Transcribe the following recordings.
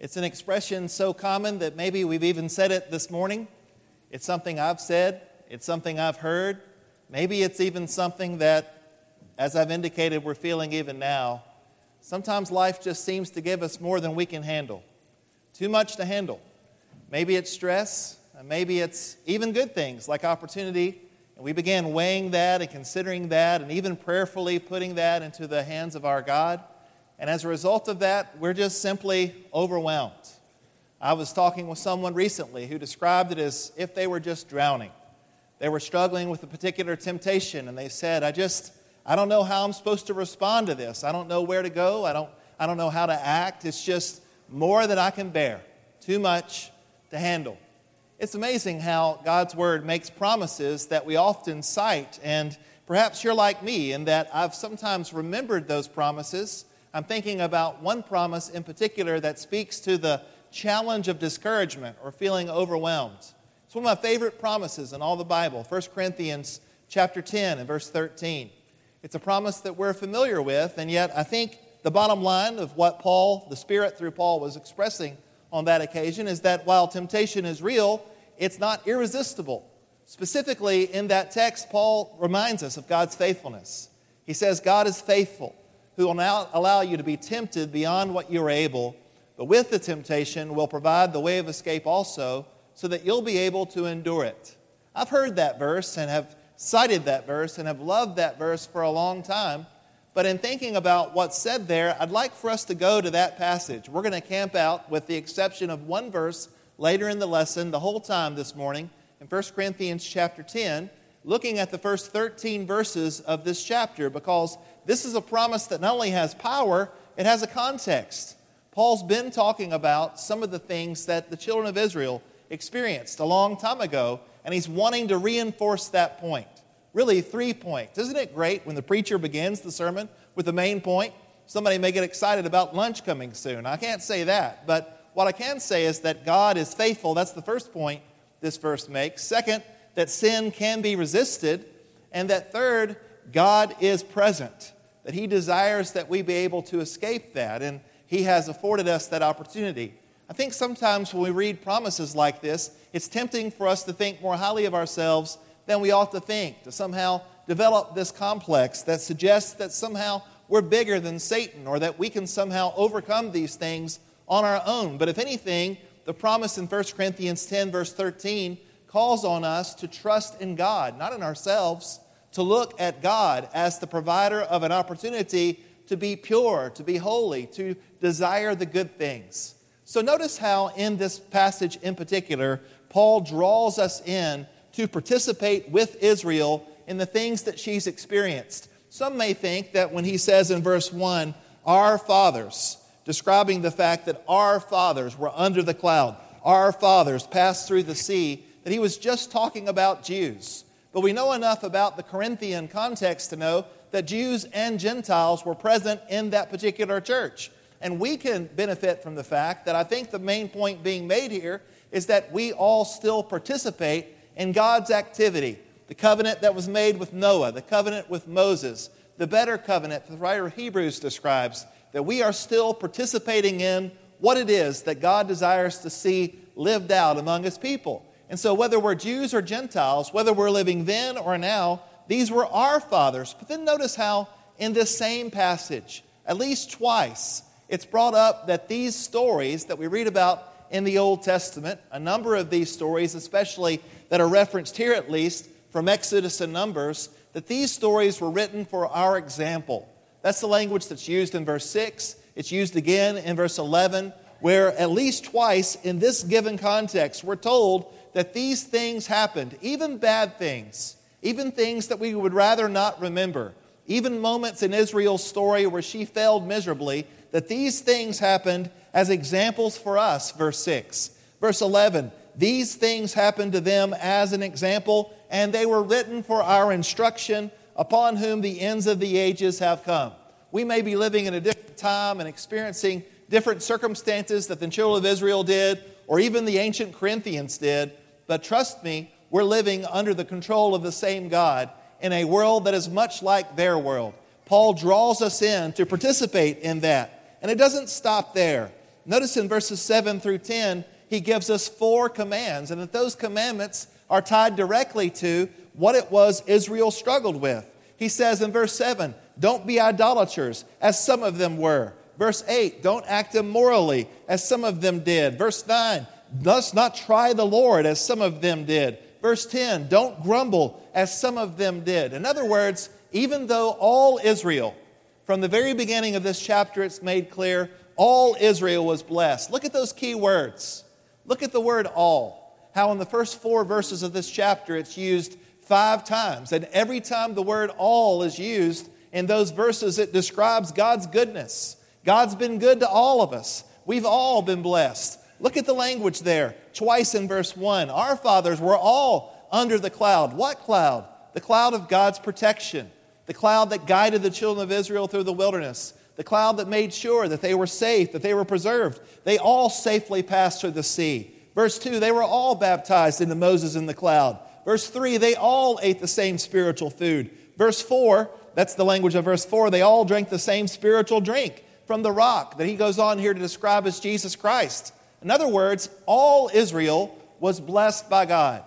It's an expression so common that maybe we've even said it this morning. It's something I've said, it's something I've heard. Maybe it's even something that, as I've indicated, we're feeling even now. Sometimes life just seems to give us more than we can handle, too much to handle. Maybe it's stress, and maybe it's even good things like opportunity. And we began weighing that and considering that and even prayerfully putting that into the hands of our God. And as a result of that, we're just simply overwhelmed. I was talking with someone recently who described it as if they were just drowning. They were struggling with a particular temptation, and they said, I just, I don't know how I'm supposed to respond to this. I don't know where to go. I don't, I don't know how to act. It's just more than I can bear, too much to handle. It's amazing how God's Word makes promises that we often cite, and perhaps you're like me in that I've sometimes remembered those promises I'm thinking about one promise in particular that speaks to the challenge of discouragement or feeling overwhelmed. It's one of my favorite promises in all the Bible, 1 Corinthians chapter 10 and verse 13. It's a promise that we're familiar with, and yet I think the bottom line of what Paul, the Spirit through Paul, was expressing on that occasion is that while temptation is real, it's not irresistible. Specifically, in that text, Paul reminds us of God's faithfulness. He says, God is faithful who will now allow you to be tempted beyond what you are able, but with the temptation will provide the way of escape also, so that you'll be able to endure it. I've heard that verse and have cited that verse and have loved that verse for a long time. But in thinking about what's said there, I'd like for us to go to that passage. We're going to camp out, with the exception of one verse later in the lesson, the whole time this morning, in 1 Corinthians chapter 10, looking at the first 13 verses of this chapter, because this is a promise that not only has power, it has a context. Paul's been talking about some of the things that the children of Israel experienced a long time ago, and he's wanting to reinforce that point. Really, three points. Isn't it great when the preacher begins the sermon with the main point? Somebody may get excited about lunch coming soon. I can't say that, but what I can say is that God is faithful. That's the first point this verse makes. Second, that sin can be resisted. And that third, God is present that He desires that we be able to escape that, and He has afforded us that opportunity. I think sometimes when we read promises like this, it's tempting for us to think more highly of ourselves than we ought to think, to somehow develop this complex that suggests that somehow we're bigger than Satan or that we can somehow overcome these things on our own. But if anything, the promise in 1 Corinthians 10, verse 13, calls on us to trust in God, not in ourselves, to look at God as the provider of an opportunity to be pure, to be holy, to desire the good things. So notice how, in this passage in particular, Paul draws us in to participate with Israel in the things that she's experienced. Some may think that when he says in verse 1, our fathers, describing the fact that our fathers were under the cloud, our fathers passed through the sea, that he was just talking about Jews. But we know enough about the Corinthian context to know that Jews and Gentiles were present in that particular church. And we can benefit from the fact that I think the main point being made here is that we all still participate in God's activity. The covenant that was made with Noah, the covenant with Moses, the better covenant the writer of Hebrews describes, that we are still participating in what it is that God desires to see lived out among his people. And so, whether we're Jews or Gentiles, whether we're living then or now, these were our fathers. But then notice how, in this same passage, at least twice, it's brought up that these stories that we read about in the Old Testament, a number of these stories, especially that are referenced here at least from Exodus and Numbers, that these stories were written for our example. That's the language that's used in verse 6. It's used again in verse 11, where at least twice in this given context, we're told that these things happened, even bad things, even things that we would rather not remember, even moments in Israel's story where she failed miserably, that these things happened as examples for us, verse 6. Verse 11, these things happened to them as an example, and they were written for our instruction, upon whom the ends of the ages have come. We may be living in a different time and experiencing different circumstances that the children of Israel did, or even the ancient Corinthians did, but trust me, we're living under the control of the same God in a world that is much like their world. Paul draws us in to participate in that. And it doesn't stop there. Notice in verses 7 through 10, he gives us four commands, and that those commandments are tied directly to what it was Israel struggled with. He says in verse 7, Don't be idolaters, as some of them were. Verse 8, Don't act immorally, as some of them did. Verse 9, Thus not try the Lord, as some of them did. Verse 10, Don't grumble, as some of them did. In other words, even though all Israel, from the very beginning of this chapter, it's made clear, all Israel was blessed. Look at those key words. Look at the word all. How in the first four verses of this chapter it's used five times. And every time the word all is used in those verses, it describes God's goodness. God's been good to all of us. We've all been blessed. Look at the language there, twice in verse 1. Our fathers were all under the cloud. What cloud? The cloud of God's protection, the cloud that guided the children of Israel through the wilderness, the cloud that made sure that they were safe, that they were preserved. They all safely passed through the sea. Verse 2, they were all baptized into Moses in the cloud. Verse 3, they all ate the same spiritual food. Verse 4, that's the language of verse 4, they all drank the same spiritual drink from the rock that he goes on here to describe as Jesus Christ. In other words, all Israel was blessed by God,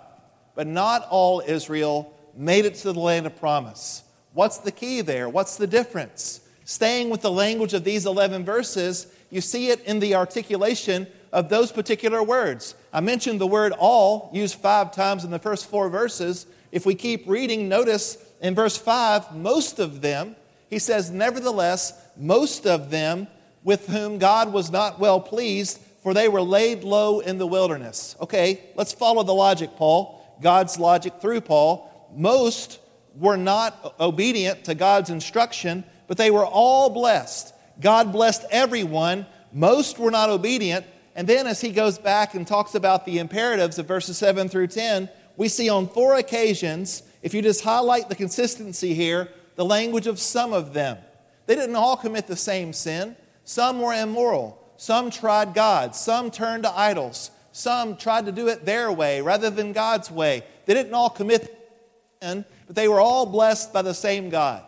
but not all Israel made it to the land of promise. What's the key there? What's the difference? Staying with the language of these 11 verses, you see it in the articulation of those particular words. I mentioned the word all used five times in the first four verses. If we keep reading, notice in verse 5, most of them, he says, nevertheless, most of them with whom God was not well pleased, for they were laid low in the wilderness. Okay, let's follow the logic, Paul. God's logic through Paul. Most were not obedient to God's instruction, but they were all blessed. God blessed everyone. Most were not obedient. And then, as he goes back and talks about the imperatives of verses 7 through 10, we see on four occasions, if you just highlight the consistency here, the language of some of them. They didn't all commit the same sin. Some were immoral. Some tried God. Some turned to idols. Some tried to do it their way rather than God's way. They didn't all commit sin, but they were all blessed by the same God.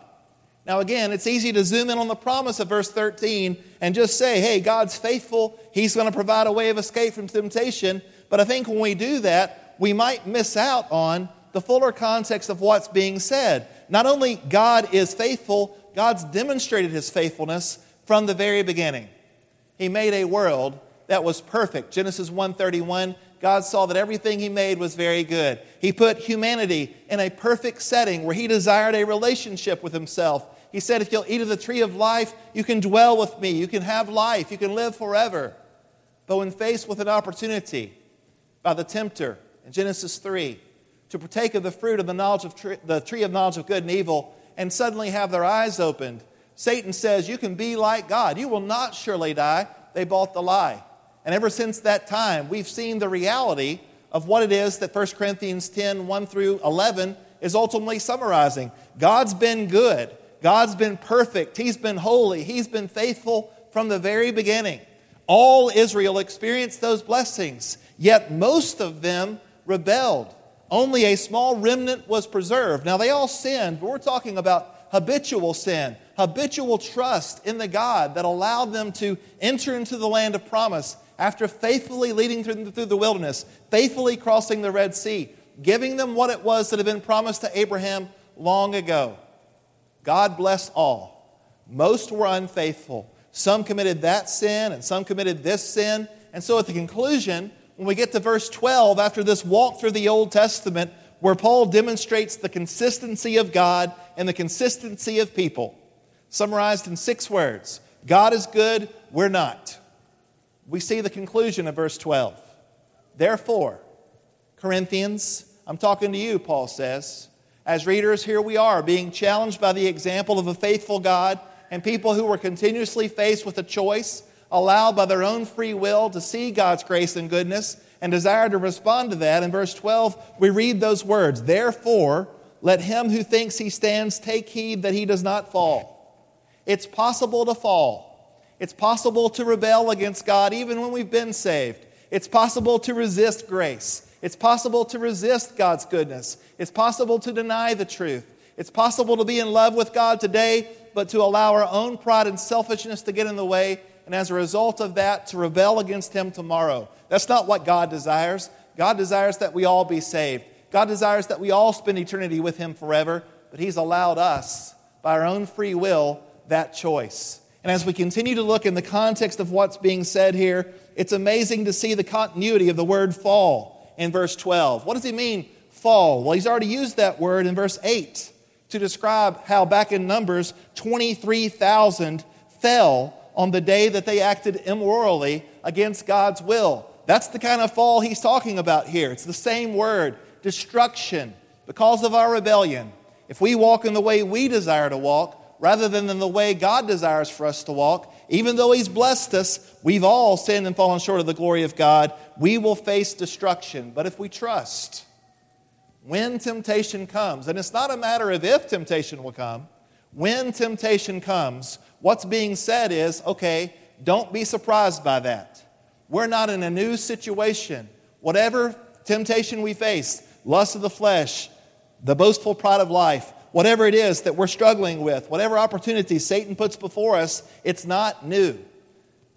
Now, again, it's easy to zoom in on the promise of verse 13 and just say, hey, God's faithful. He's going to provide a way of escape from temptation. But I think when we do that, we might miss out on the fuller context of what's being said. Not only God is faithful, God's demonstrated his faithfulness from the very beginning. He made a world that was perfect. Genesis 1:31, God saw that everything he made was very good. He put humanity in a perfect setting where he desired a relationship with himself. He said, If you'll eat of the tree of life, you can dwell with me, you can have life, you can live forever. But when faced with an opportunity by the tempter in Genesis 3 to partake of the fruit of the knowledge of tree, the tree of knowledge of good and evil and suddenly have their eyes opened, Satan says, You can be like God. You will not surely die. They bought the lie. And ever since that time, we've seen the reality of what it is that 1 Corinthians 10 1 through 11 is ultimately summarizing. God's been good, God's been perfect, He's been holy, He's been faithful from the very beginning. All Israel experienced those blessings, yet most of them rebelled. Only a small remnant was preserved. Now, they all sinned, but we're talking about habitual sin, habitual trust in the God that allowed them to enter into the land of promise after faithfully leading through, the wilderness, faithfully crossing the Red Sea, giving them what it was that had been promised to Abraham long ago. God blessed all. Most were unfaithful. Some committed that sin and some committed this sin. And so at the conclusion, when we get to verse 12, after this walk through the Old Testament, where Paul demonstrates the consistency of God and the consistency of people, summarized in six words God is good, we're not. We see the conclusion of verse 12. Therefore, Corinthians, I'm talking to you, Paul says. As readers, here we are, being challenged by the example of a faithful God and people who were continuously faced with a choice, allowed by their own free will to see God's grace and goodness and desire to respond to that. In verse 12, we read those words Therefore, let him who thinks he stands take heed that he does not fall. It's possible to fall. It's possible to rebel against God even when we've been saved. It's possible to resist grace. It's possible to resist God's goodness. It's possible to deny the truth. It's possible to be in love with God today, but to allow our own pride and selfishness to get in the way and as a result of that, to rebel against Him tomorrow. That's not what God desires. God desires that we all be saved. God desires that we all spend eternity with Him forever, but He's allowed us, by our own free will, that choice. And as we continue to look in the context of what's being said here, it's amazing to see the continuity of the word fall in verse 12. What does he mean, fall? Well, he's already used that word in verse 8 to describe how back in Numbers, 23,000 fell on the day that they acted immorally against God's will. That's the kind of fall he's talking about here. It's the same word, destruction, because of our rebellion. If we walk in the way we desire to walk, rather than in the way God desires for us to walk, even though He's blessed us, we've all sinned and fallen short of the glory of God. We will face destruction. But if we trust, when temptation comes, and it's not a matter of if temptation will come, when temptation comes, what's being said is okay, don't be surprised by that. We're not in a new situation. Whatever temptation we face, lust of the flesh, the boastful pride of life, whatever it is that we're struggling with, whatever opportunity Satan puts before us, it's not new.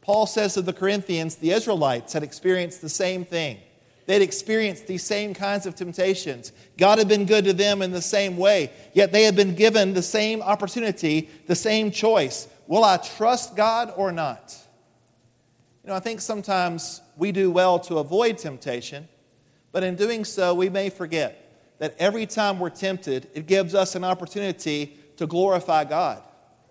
Paul says to the Corinthians, the Israelites had experienced the same thing. They'd experienced these same kinds of temptations. God had been good to them in the same way, yet they had been given the same opportunity, the same choice. Will I trust God or not? You know, I think sometimes we do well to avoid temptation, but in doing so, we may forget that every time we're tempted, it gives us an opportunity to glorify God.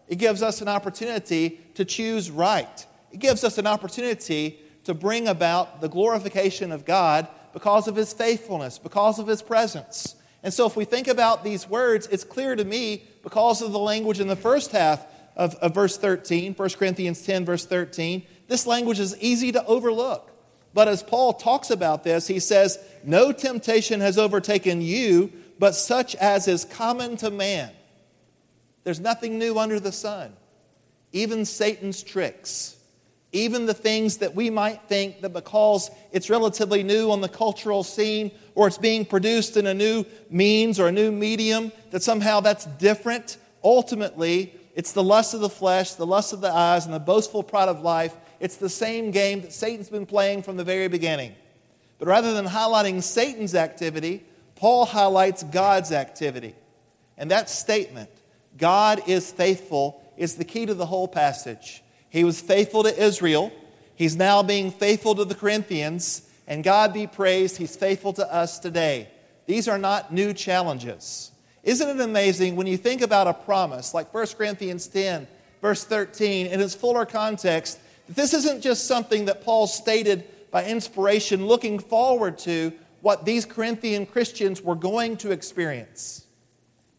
It gives us an opportunity to choose right. It gives us an opportunity to bring about the glorification of God because of His faithfulness, because of His presence. And so, if we think about these words, it's clear to me because of the language in the first half of, of verse 13, 1 Corinthians 10, verse 13, this language is easy to overlook. But as Paul talks about this, he says, No temptation has overtaken you, but such as is common to man. There's nothing new under the sun. Even Satan's tricks, even the things that we might think that because it's relatively new on the cultural scene or it's being produced in a new means or a new medium, that somehow that's different. Ultimately, it's the lust of the flesh, the lust of the eyes, and the boastful pride of life it's the same game that Satan's been playing from the very beginning. But rather than highlighting Satan's activity, Paul highlights God's activity. And that statement, God is faithful, is the key to the whole passage. He was faithful to Israel. He's now being faithful to the Corinthians. And God be praised, He's faithful to us today. These are not new challenges. Isn't it amazing when you think about a promise like 1 Corinthians 10, verse 13, in its fuller context, this isn't just something that Paul stated by inspiration, looking forward to what these Corinthian Christians were going to experience.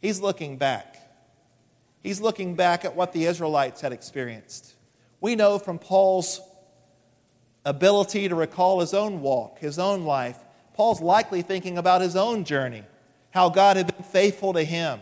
He's looking back. He's looking back at what the Israelites had experienced. We know from Paul's ability to recall his own walk, his own life, Paul's likely thinking about his own journey, how God had been faithful to him,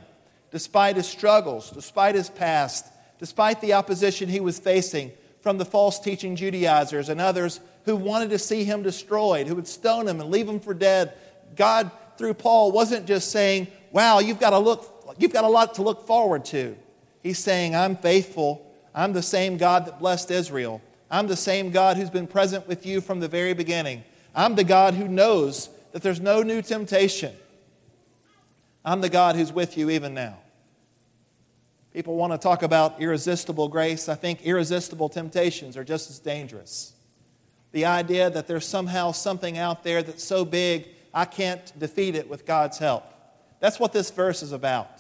despite his struggles, despite his past, despite the opposition he was facing from the false teaching Judaizers and others who wanted to see him destroyed, who would stone him and leave him for dead. God, through Paul, wasn't just saying, Wow, you've got, to look, you've got a lot to look forward to. He's saying, I'm faithful. I'm the same God that blessed Israel. I'm the same God who's been present with you from the very beginning. I'm the God who knows that there's no new temptation. I'm the God who's with you even now. People want to talk about irresistible grace. I think irresistible temptations are just as dangerous. The idea that there's somehow something out there that's so big, I can't defeat it with God's help. That's what this verse is about.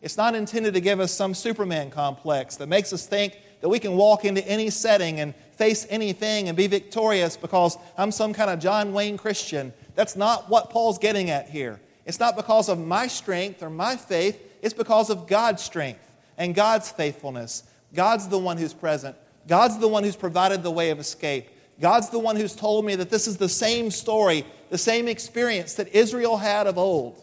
It's not intended to give us some Superman complex that makes us think that we can walk into any setting and face anything and be victorious because I'm some kind of John Wayne Christian. That's not what Paul's getting at here. It's not because of my strength or my faith, it's because of God's strength and God's faithfulness. God's the one who's present. God's the one who's provided the way of escape. God's the one who's told me that this is the same story, the same experience that Israel had of old.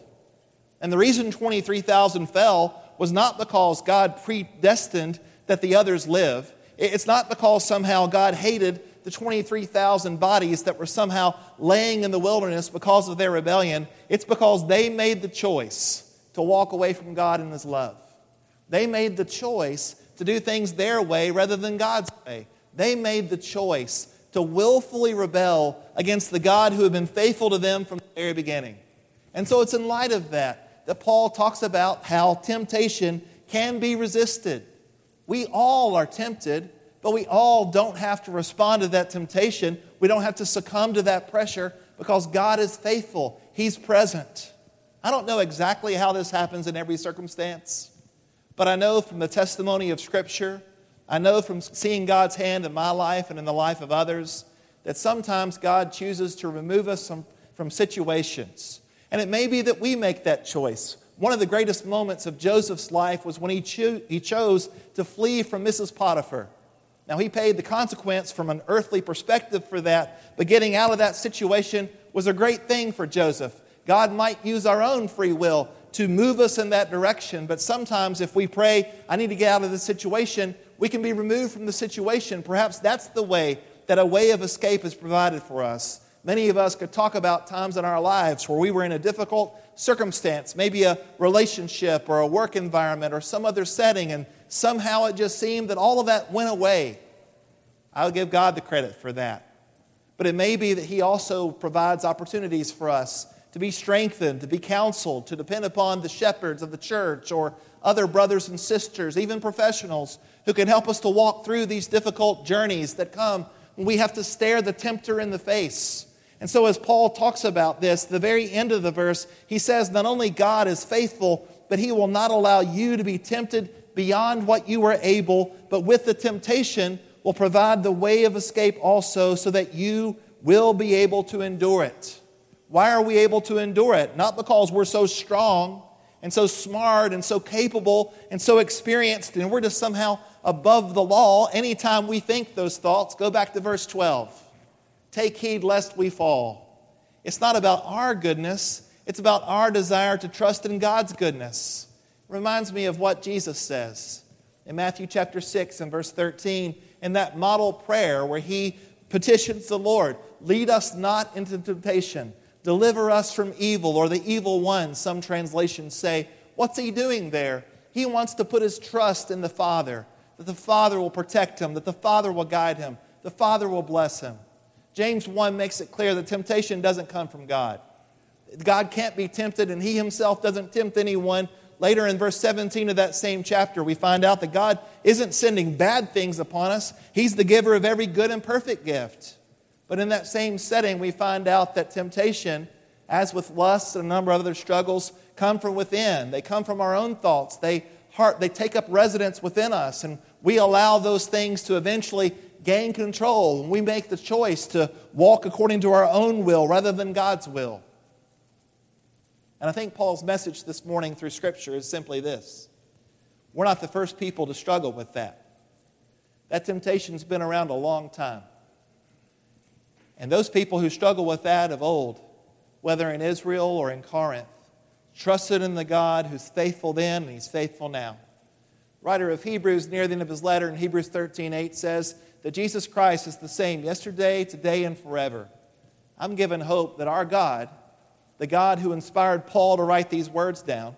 And the reason 23,000 fell was not because God predestined that the others live. It's not because somehow God hated the 23,000 bodies that were somehow laying in the wilderness because of their rebellion. It's because they made the choice to walk away from God and His love. They made the choice to do things their way rather than God's way. They made the choice to willfully rebel against the God who had been faithful to them from the very beginning. And so it's in light of that that Paul talks about how temptation can be resisted. We all are tempted, but we all don't have to respond to that temptation. We don't have to succumb to that pressure because God is faithful, He's present. I don't know exactly how this happens in every circumstance, but I know from the testimony of Scripture, I know from seeing God's hand in my life and in the life of others, that sometimes God chooses to remove us from, from situations. And it may be that we make that choice. One of the greatest moments of Joseph's life was when he, cho- he chose to flee from Mrs. Potiphar. Now, he paid the consequence from an earthly perspective for that, but getting out of that situation was a great thing for Joseph. God might use our own free will to move us in that direction, but sometimes if we pray, I need to get out of this situation, we can be removed from the situation. Perhaps that's the way that a way of escape is provided for us. Many of us could talk about times in our lives where we were in a difficult circumstance, maybe a relationship or a work environment or some other setting, and somehow it just seemed that all of that went away. I'll give God the credit for that. But it may be that He also provides opportunities for us to be strengthened, to be counseled, to depend upon the shepherds of the church or other brothers and sisters, even professionals, who can help us to walk through these difficult journeys that come when we have to stare the tempter in the face and so, as Paul talks about this, the very end of the verse, he says, Not only God is faithful, but he will not allow you to be tempted beyond what you are able, but with the temptation will provide the way of escape also, so that you will be able to endure it. Why are we able to endure it? Not because we're so strong and so smart and so capable and so experienced, and we're just somehow above the law. Anytime we think those thoughts, go back to verse 12. Take heed lest we fall. It's not about our goodness, it's about our desire to trust in God's goodness. It reminds me of what Jesus says in Matthew chapter 6 and verse 13 in that model prayer where he petitions the Lord, Lead us not into temptation, deliver us from evil or the evil one, some translations say. What's he doing there? He wants to put his trust in the Father, that the Father will protect him, that the Father will guide him, the Father will bless him. James 1 makes it clear that temptation doesn't come from God. God can't be tempted, and He Himself doesn't tempt anyone. Later in verse 17 of that same chapter, we find out that God isn't sending bad things upon us, He's the giver of every good and perfect gift. But in that same setting, we find out that temptation, as with lust and a number of other struggles, come from within. They come from our own thoughts. They, heart, they take up residence within us, and we allow those things to eventually gain control and we make the choice to walk according to our own will rather than God's will. And I think Paul's message this morning through Scripture is simply this we're not the first people to struggle with that. That temptation's been around a long time. And those people who struggle with that of old, whether in Israel or in Corinth, trusted in the God who's faithful then and he's faithful now. Writer of Hebrews, near the end of his letter in Hebrews 13 8 says, that Jesus Christ is the same yesterday, today, and forever. I'm given hope that our God, the God who inspired Paul to write these words down,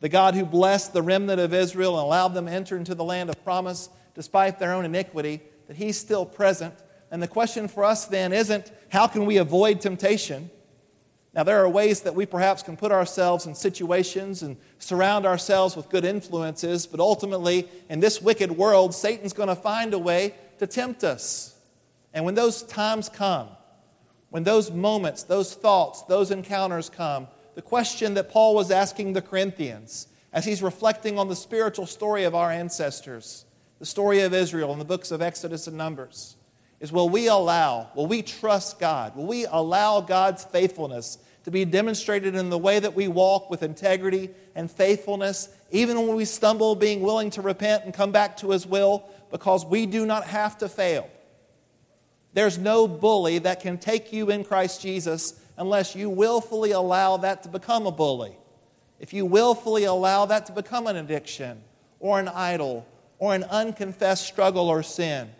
the God who blessed the remnant of Israel and allowed them to enter into the land of promise despite their own iniquity, that He's still present. And the question for us then isn't how can we avoid temptation? Now, there are ways that we perhaps can put ourselves in situations and surround ourselves with good influences, but ultimately, in this wicked world, Satan's going to find a way to tempt us. And when those times come, when those moments, those thoughts, those encounters come, the question that Paul was asking the Corinthians as he's reflecting on the spiritual story of our ancestors, the story of Israel in the books of Exodus and Numbers, is will we allow, will we trust God? Will we allow God's faithfulness to be demonstrated in the way that we walk with integrity and faithfulness, even when we stumble, being willing to repent and come back to His will, because we do not have to fail. There's no bully that can take you in Christ Jesus unless you willfully allow that to become a bully. If you willfully allow that to become an addiction or an idol or an unconfessed struggle or sin,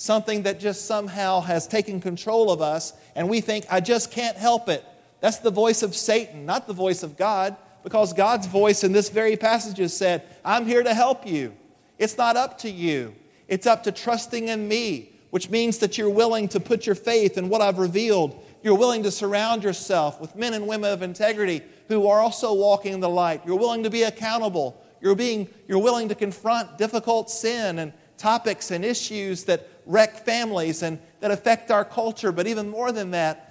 something that just somehow has taken control of us and we think, I just can't help it. That's the voice of Satan, not the voice of God, because God's voice in this very passage has said, I'm here to help you. It's not up to you. It's up to trusting in me, which means that you're willing to put your faith in what I've revealed. You're willing to surround yourself with men and women of integrity who are also walking in the light. You're willing to be accountable. You're, being, you're willing to confront difficult sin and topics and issues that wreck families and that affect our culture, but even more than that,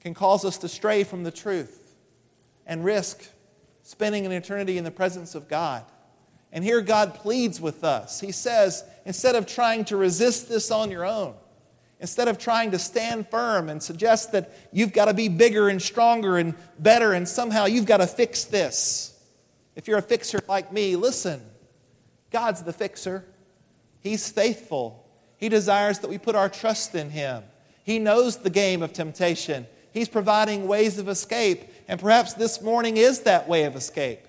can cause us to stray from the truth and risk spending an eternity in the presence of God. And here God pleads with us. He says, instead of trying to resist this on your own, instead of trying to stand firm and suggest that you've got to be bigger and stronger and better and somehow you've got to fix this. If you're a fixer like me, listen. God's the fixer. He's faithful. He desires that we put our trust in Him. He knows the game of temptation. He's providing ways of escape, and perhaps this morning is that way of escape.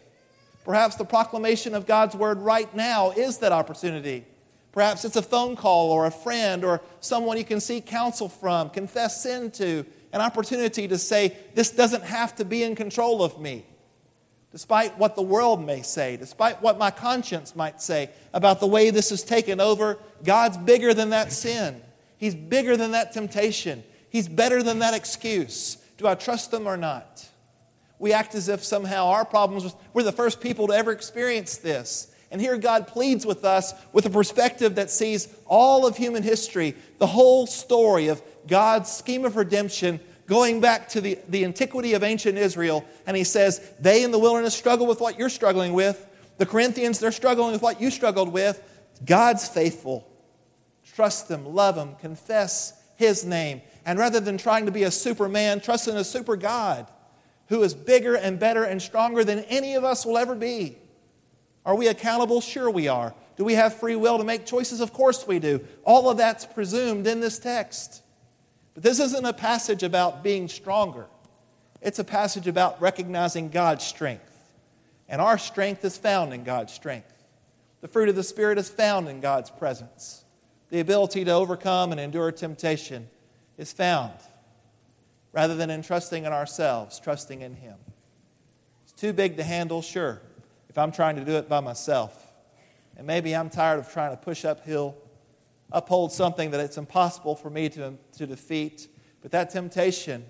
Perhaps the proclamation of God's word right now is that opportunity. Perhaps it's a phone call or a friend or someone you can seek counsel from, confess sin to, an opportunity to say, This doesn't have to be in control of me. Despite what the world may say, despite what my conscience might say about the way this is taken over, God's bigger than that sin. He's bigger than that temptation. He's better than that excuse. Do I trust them or not? we act as if somehow our problems, we're the first people to ever experience this. And here God pleads with us with a perspective that sees all of human history, the whole story of God's scheme of redemption going back to the, the antiquity of ancient Israel. And he says, they in the wilderness struggle with what you're struggling with. The Corinthians, they're struggling with what you struggled with. God's faithful. Trust Him, love Him, confess His name. And rather than trying to be a superman, trust in a super God who is bigger and better and stronger than any of us will ever be. Are we accountable? Sure, we are. Do we have free will to make choices? Of course we do. All of that's presumed in this text. But this isn't a passage about being stronger, it's a passage about recognizing God's strength. And our strength is found in God's strength. The fruit of the Spirit is found in God's presence. The ability to overcome and endure temptation is found rather than in trusting in ourselves, trusting in Him. It's too big to handle, sure, if I'm trying to do it by myself. And maybe I'm tired of trying to push uphill, uphold something that it's impossible for me to, to defeat. But that temptation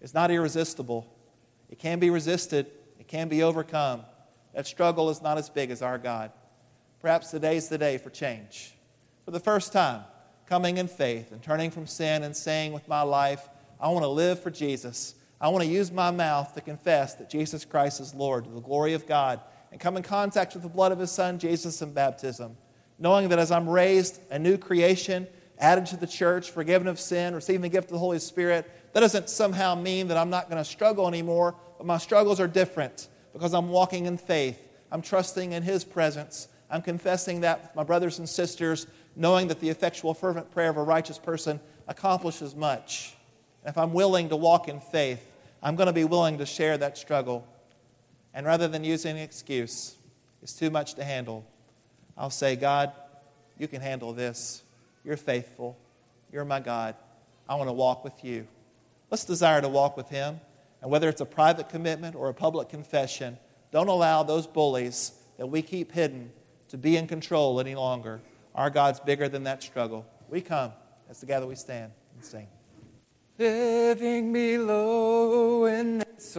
is not irresistible. It can be resisted, it can be overcome. That struggle is not as big as our God. Perhaps today's the day for change. For the first time, coming in faith and turning from sin and saying with my life, I want to live for Jesus. I want to use my mouth to confess that Jesus Christ is Lord to the glory of God and come in contact with the blood of His Son, Jesus, in baptism. Knowing that as I'm raised, a new creation, added to the church, forgiven of sin, receiving the gift of the Holy Spirit, that doesn't somehow mean that I'm not going to struggle anymore, but my struggles are different because I'm walking in faith. I'm trusting in His presence. I'm confessing that with my brothers and sisters, knowing that the effectual, fervent prayer of a righteous person accomplishes much. If I'm willing to walk in faith, I'm going to be willing to share that struggle. And rather than using an excuse, it's too much to handle, I'll say, God, you can handle this. You're faithful. You're my God. I want to walk with you. Let's desire to walk with Him. And whether it's a private commitment or a public confession, don't allow those bullies that we keep hidden to be in control any longer. Our God's bigger than that struggle. We come as together we stand and sing living below in soul.